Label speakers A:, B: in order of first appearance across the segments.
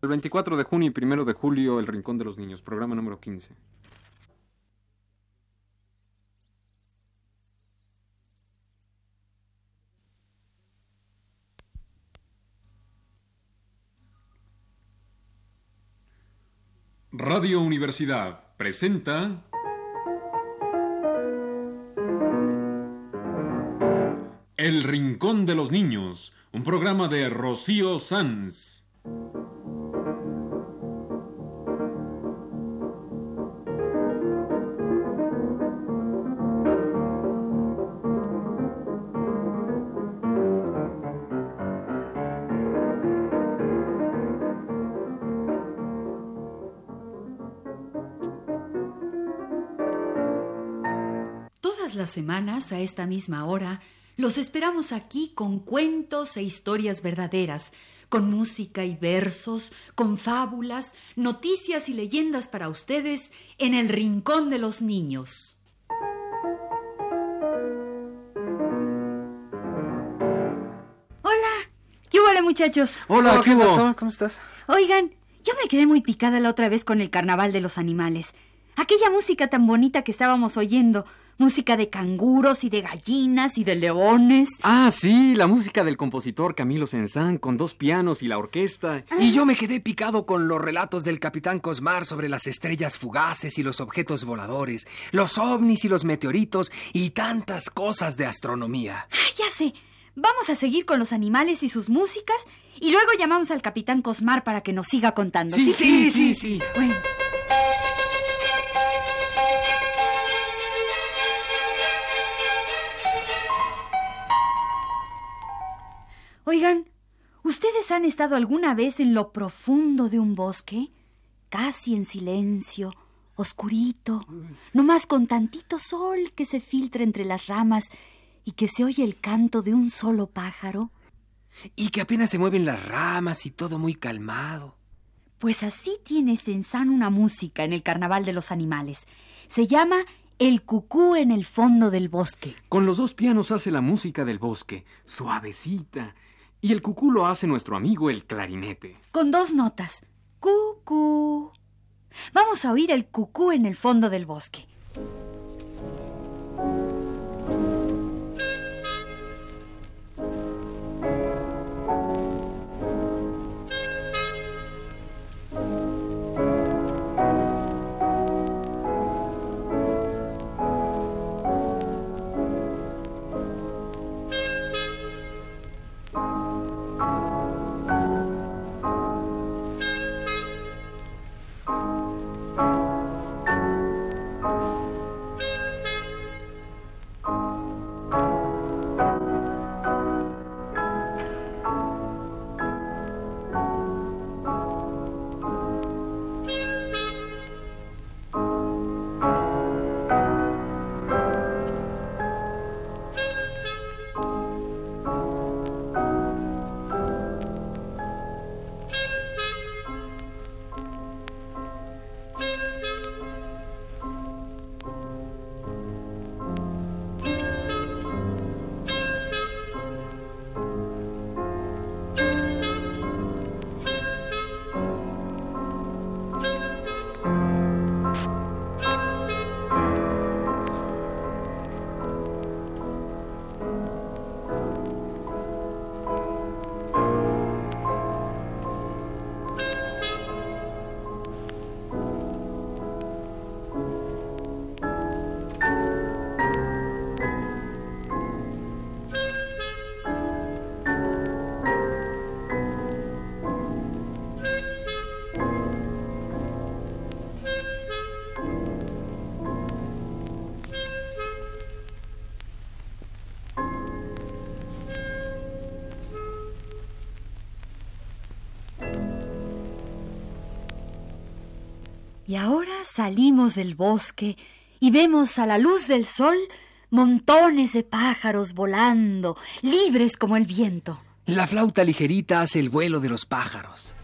A: El 24 de junio y 1 de julio, El Rincón de los Niños, programa número 15.
B: Radio Universidad presenta El Rincón de los Niños, un programa de Rocío Sanz.
C: Todas las semanas, a esta misma hora, los esperamos aquí con cuentos e historias verdaderas, con música y versos, con fábulas, noticias y leyendas para ustedes en el Rincón de los Niños.
D: Hola, ¿qué hubo, muchachos?
A: Hola, ¿qué hubo?
E: pasó? ¿Cómo estás?
D: Oigan, yo me quedé muy picada la otra vez con el carnaval de los animales. Aquella música tan bonita que estábamos oyendo. Música de canguros y de gallinas y de leones.
A: Ah, sí, la música del compositor Camilo Senzán con dos pianos y la orquesta.
E: Y yo me quedé picado con los relatos del capitán Cosmar sobre las estrellas fugaces y los objetos voladores, los ovnis y los meteoritos y tantas cosas de astronomía.
D: Ah, ya sé. Vamos a seguir con los animales y sus músicas y luego llamamos al capitán Cosmar para que nos siga contando.
E: Sí, sí, sí, sí.
D: Bueno. Oigan, ¿ustedes han estado alguna vez en lo profundo de un bosque? Casi en silencio, oscurito, nomás con tantito sol que se filtra entre las ramas y que se oye el canto de un solo pájaro.
E: Y que apenas se mueven las ramas y todo muy calmado.
D: Pues así tiene Sensán una música en el Carnaval de los Animales. Se llama El cucú en el fondo del bosque.
A: Con los dos pianos hace la música del bosque, suavecita. Y el cucú lo hace nuestro amigo el clarinete.
D: Con dos notas. Cucú. Vamos a oír el cucú en el fondo del bosque. Salimos del bosque y vemos a la luz del sol montones de pájaros volando, libres como el viento.
E: La flauta ligerita hace el vuelo de los pájaros.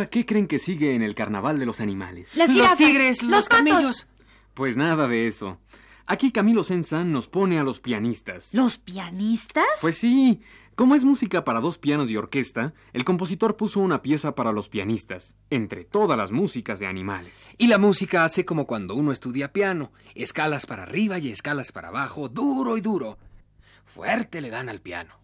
A: Ahora qué creen que sigue en el carnaval de los animales?
D: Las
E: los tigres, los,
D: patos.
E: camellos.
A: Pues nada de eso. Aquí Camilo Sensan nos pone a los pianistas.
D: ¿Los pianistas?
A: Pues sí, como es música para dos pianos y orquesta, el compositor puso una pieza para los pianistas, entre todas las músicas de animales.
E: Y la música hace como cuando uno estudia piano, escalas para arriba y escalas para abajo, duro y duro. Fuerte le dan al piano.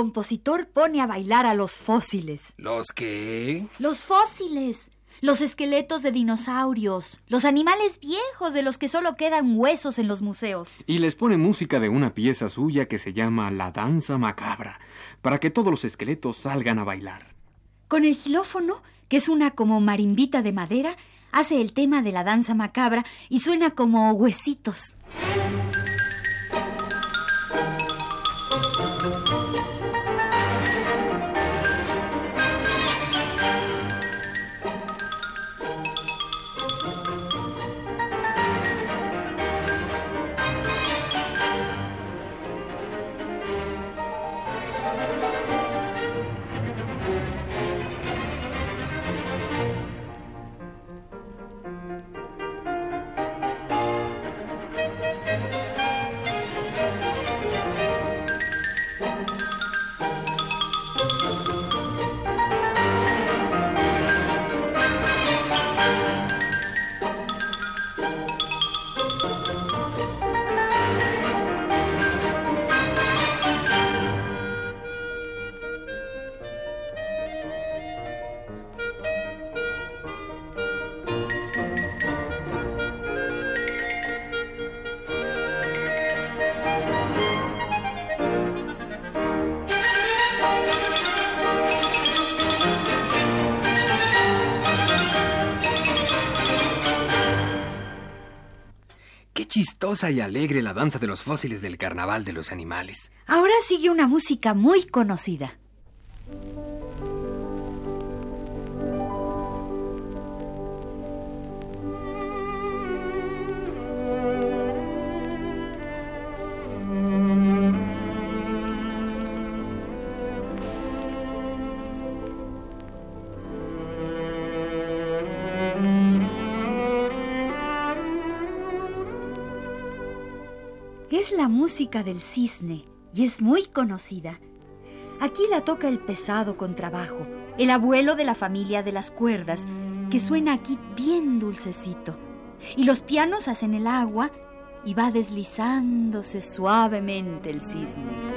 D: Compositor pone a bailar a los fósiles.
E: ¿Los qué?
D: Los fósiles. Los esqueletos de dinosaurios. Los animales viejos de los que solo quedan huesos en los museos.
A: Y les pone música de una pieza suya que se llama La Danza Macabra, para que todos los esqueletos salgan a bailar.
D: Con el gilófono, que es una como marimbita de madera, hace el tema de la danza macabra y suena como huesitos.
E: Y alegre la danza de los fósiles del carnaval de los animales.
D: Ahora sigue una música muy conocida. La música del cisne y es muy conocida. Aquí la toca el pesado contrabajo, el abuelo de la familia de las cuerdas, que suena aquí bien dulcecito. Y los pianos hacen el agua y va deslizándose suavemente el cisne.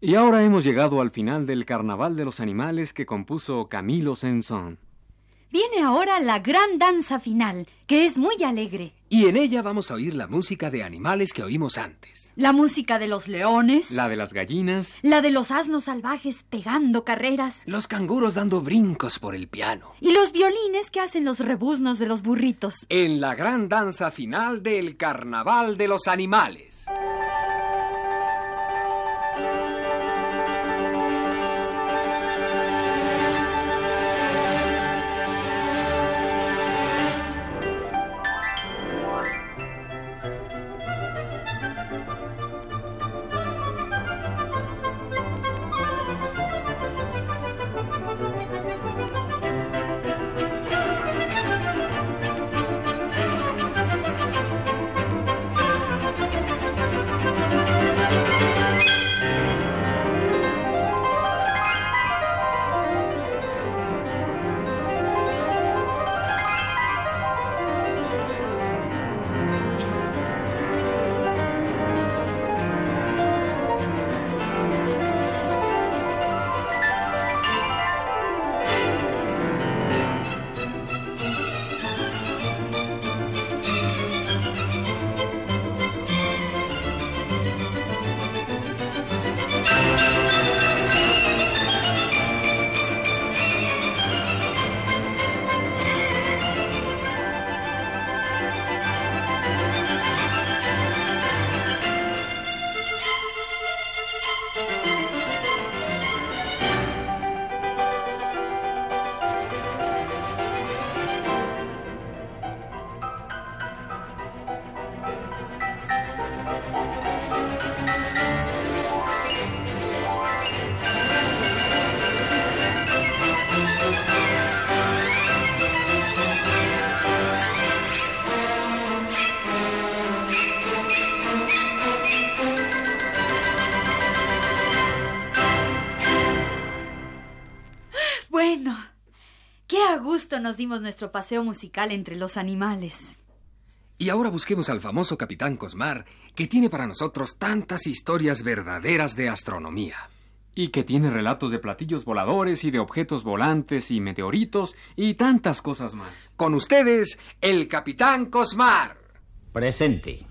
A: Y ahora hemos llegado al final del Carnaval de los Animales que compuso Camilo Saint-Saëns.
D: Viene ahora la gran danza final, que es muy alegre.
E: Y en ella vamos a oír la música de animales que oímos antes.
D: La música de los leones.
A: La de las gallinas.
D: La de los asnos salvajes pegando carreras.
E: Los canguros dando brincos por el piano.
D: Y los violines que hacen los rebuznos de los burritos.
E: En la gran danza final del Carnaval de los Animales.
D: Gusto nos dimos nuestro paseo musical entre los animales.
E: Y ahora busquemos al famoso capitán Cosmar, que tiene para nosotros tantas historias verdaderas de astronomía.
A: Y que tiene relatos de platillos voladores y de objetos volantes y meteoritos y tantas cosas más.
E: Con ustedes, el capitán Cosmar.
F: Presente.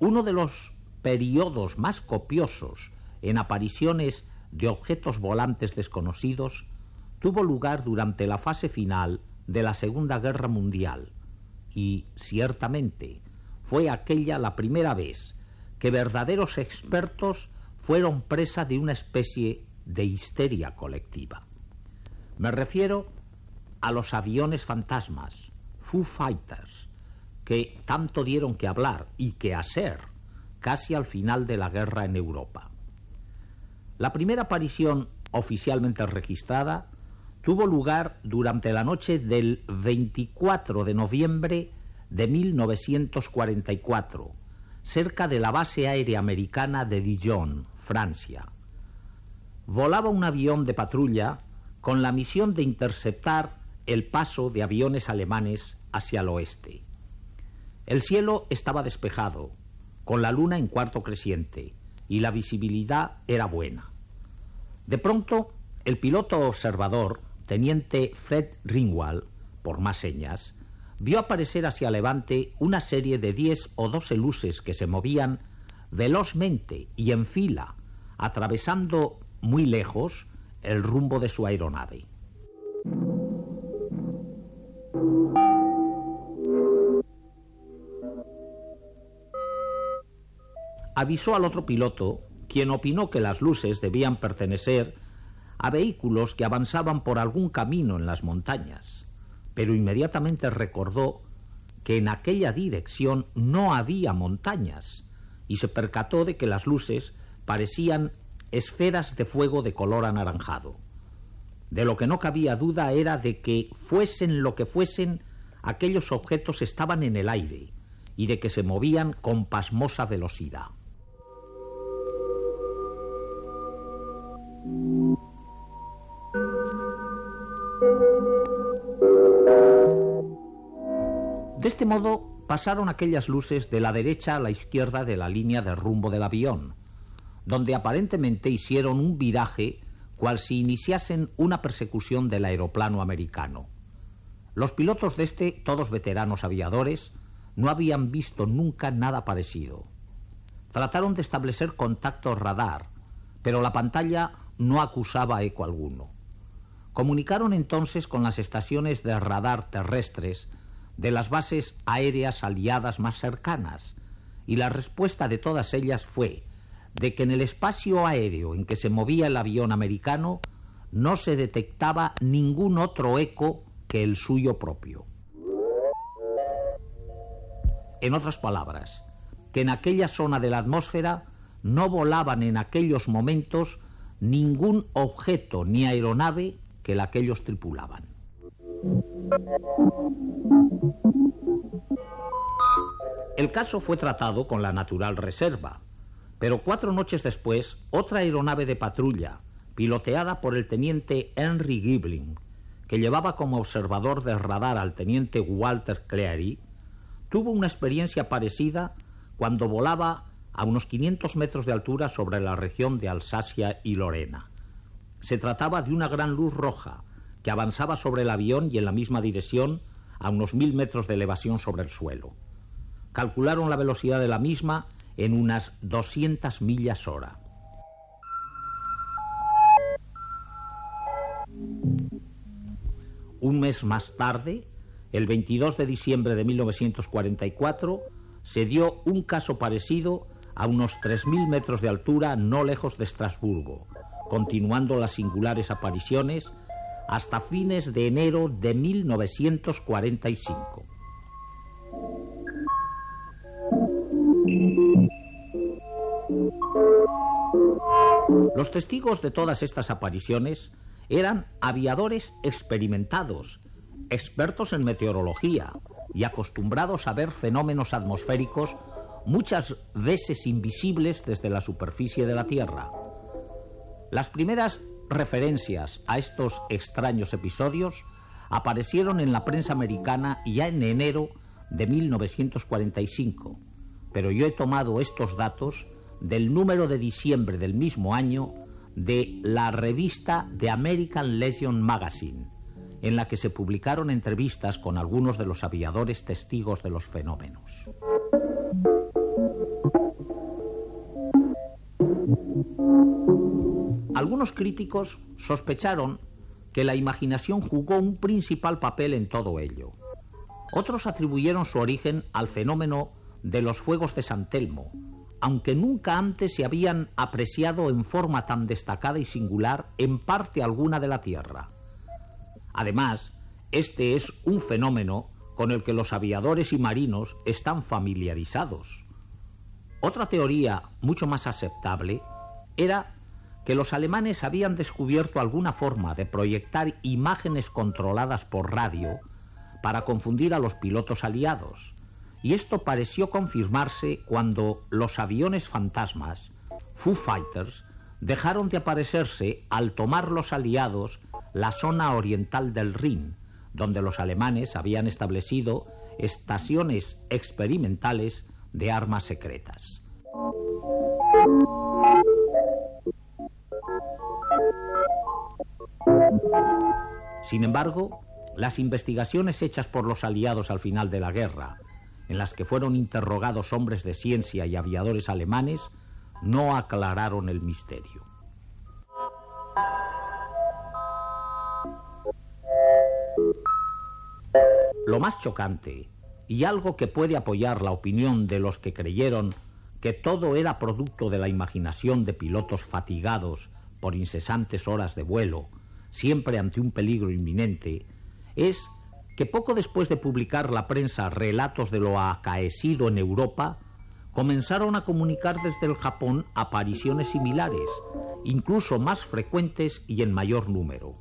F: Uno de los periodos más copiosos en apariciones de objetos volantes desconocidos tuvo lugar durante la fase final de la Segunda Guerra Mundial y, ciertamente, fue aquella la primera vez que verdaderos expertos fueron presa de una especie de histeria colectiva. Me refiero a los aviones fantasmas, Foo Fighters, que tanto dieron que hablar y que hacer casi al final de la guerra en Europa. La primera aparición oficialmente registrada tuvo lugar durante la noche del 24 de noviembre de 1944, cerca de la base aérea americana de Dijon, Francia. Volaba un avión de patrulla con la misión de interceptar el paso de aviones alemanes hacia el oeste. El cielo estaba despejado, con la luna en cuarto creciente, y la visibilidad era buena. De pronto, el piloto observador, teniente Fred Ringwald, por más señas, vio aparecer hacia levante una serie de diez o doce luces que se movían velozmente y en fila, atravesando muy lejos el rumbo de su aeronave. Avisó al otro piloto, quien opinó que las luces debían pertenecer a vehículos que avanzaban por algún camino en las montañas, pero inmediatamente recordó que en aquella dirección no había montañas y se percató de que las luces parecían esferas de fuego de color anaranjado. De lo que no cabía duda era de que, fuesen lo que fuesen, aquellos objetos estaban en el aire y de que se movían con pasmosa velocidad. De este modo pasaron aquellas luces de la derecha a la izquierda de la línea de rumbo del avión, donde aparentemente hicieron un viraje cual si iniciasen una persecución del aeroplano americano. Los pilotos de este, todos veteranos aviadores, no habían visto nunca nada parecido. Trataron de establecer contacto radar, pero la pantalla no acusaba eco alguno. Comunicaron entonces con las estaciones de radar terrestres de las bases aéreas aliadas más cercanas, y la respuesta de todas ellas fue de que en el espacio aéreo en que se movía el avión americano no se detectaba ningún otro eco que el suyo propio. En otras palabras, que en aquella zona de la atmósfera no volaban en aquellos momentos ningún objeto ni aeronave que la que ellos tripulaban. El caso fue tratado con la natural reserva, pero cuatro noches después, otra aeronave de patrulla, piloteada por el teniente Henry Gibling, que llevaba como observador de radar al teniente Walter Cleary, tuvo una experiencia parecida cuando volaba a unos 500 metros de altura sobre la región de Alsacia y Lorena. Se trataba de una gran luz roja que avanzaba sobre el avión y en la misma dirección a unos mil metros de elevación sobre el suelo. Calcularon la velocidad de la misma en unas 200 millas hora. Un mes más tarde, el 22 de diciembre de 1944, se dio un caso parecido a unos 3.000 metros de altura no lejos de Estrasburgo, continuando las singulares apariciones hasta fines de enero de 1945. Los testigos de todas estas apariciones eran aviadores experimentados, expertos en meteorología y acostumbrados a ver fenómenos atmosféricos muchas veces invisibles desde la superficie de la Tierra. Las primeras referencias a estos extraños episodios aparecieron en la prensa americana ya en enero de 1945, pero yo he tomado estos datos del número de diciembre del mismo año de la revista The American Legion Magazine, en la que se publicaron entrevistas con algunos de los aviadores testigos de los fenómenos. Algunos críticos sospecharon que la imaginación jugó un principal papel en todo ello. Otros atribuyeron su origen al fenómeno de los fuegos de San Telmo, aunque nunca antes se habían apreciado en forma tan destacada y singular en parte alguna de la Tierra. Además, este es un fenómeno con el que los aviadores y marinos están familiarizados. Otra teoría mucho más aceptable era que los alemanes habían descubierto alguna forma de proyectar imágenes controladas por radio para confundir a los pilotos aliados, y esto pareció confirmarse cuando los aviones fantasmas, Foo Fighters, dejaron de aparecerse al tomar los aliados la zona oriental del Rin, donde los alemanes habían establecido estaciones experimentales de armas secretas. Sin embargo, las investigaciones hechas por los aliados al final de la guerra, en las que fueron interrogados hombres de ciencia y aviadores alemanes, no aclararon el misterio. Lo más chocante, y algo que puede apoyar la opinión de los que creyeron que todo era producto de la imaginación de pilotos fatigados por incesantes horas de vuelo, siempre ante un peligro inminente, es que poco después de publicar la prensa relatos de lo acaecido en Europa, comenzaron a comunicar desde el Japón apariciones similares, incluso más frecuentes y en mayor número.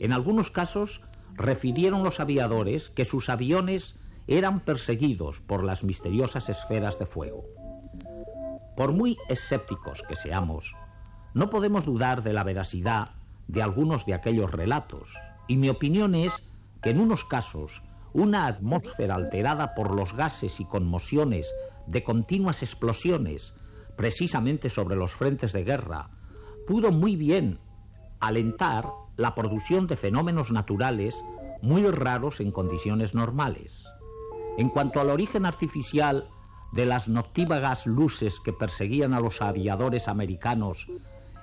F: En algunos casos, refirieron los aviadores que sus aviones eran perseguidos por las misteriosas esferas de fuego. Por muy escépticos que seamos, No podemos dudar de la veracidad de algunos de aquellos relatos, y mi opinión es que en unos casos una atmósfera alterada por los gases y conmociones de continuas explosiones, precisamente sobre los frentes de guerra, pudo muy bien alentar la producción de fenómenos naturales muy raros en condiciones normales. En cuanto al origen artificial de las noctívagas luces que perseguían a los aviadores americanos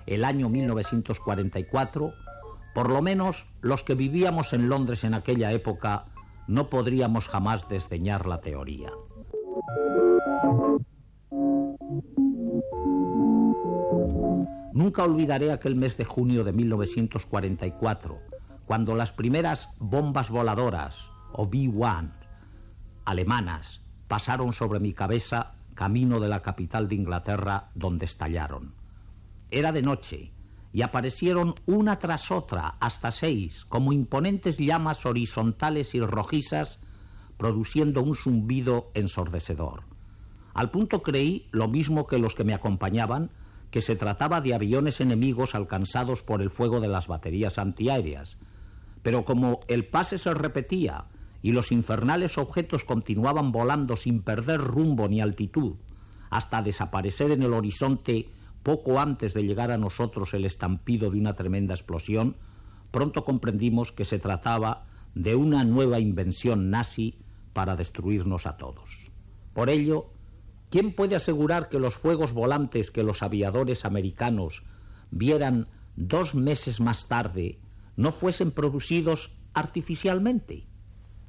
F: el año 1944, por lo menos los que vivíamos en Londres en aquella época no podríamos jamás desdeñar la teoría. Nunca olvidaré aquel mes de junio de 1944, cuando las primeras bombas voladoras, o B-1, alemanas, pasaron sobre mi cabeza camino de la capital de Inglaterra, donde estallaron. Era de noche y aparecieron una tras otra, hasta seis, como imponentes llamas horizontales y rojizas, produciendo un zumbido ensordecedor. Al punto creí, lo mismo que los que me acompañaban, que se trataba de aviones enemigos alcanzados por el fuego de las baterías antiaéreas. Pero como el pase se repetía y los infernales objetos continuaban volando sin perder rumbo ni altitud, hasta desaparecer en el horizonte poco antes de llegar a nosotros el estampido de una tremenda explosión, pronto comprendimos que se trataba de una nueva invención nazi para destruirnos a todos. Por ello, ¿quién puede asegurar que los fuegos volantes que los aviadores americanos vieran dos meses más tarde no fuesen producidos artificialmente?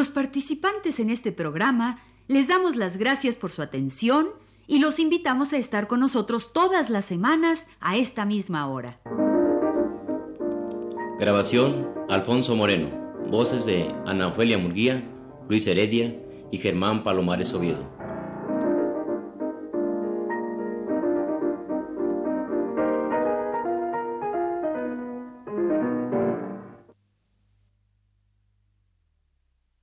C: Los participantes en este programa les damos las gracias por su atención y los invitamos a estar con nosotros todas las semanas a esta misma hora.
G: Grabación Alfonso Moreno. Voces de Ana Ofelia Murguía, Luis Heredia y Germán Palomares Oviedo.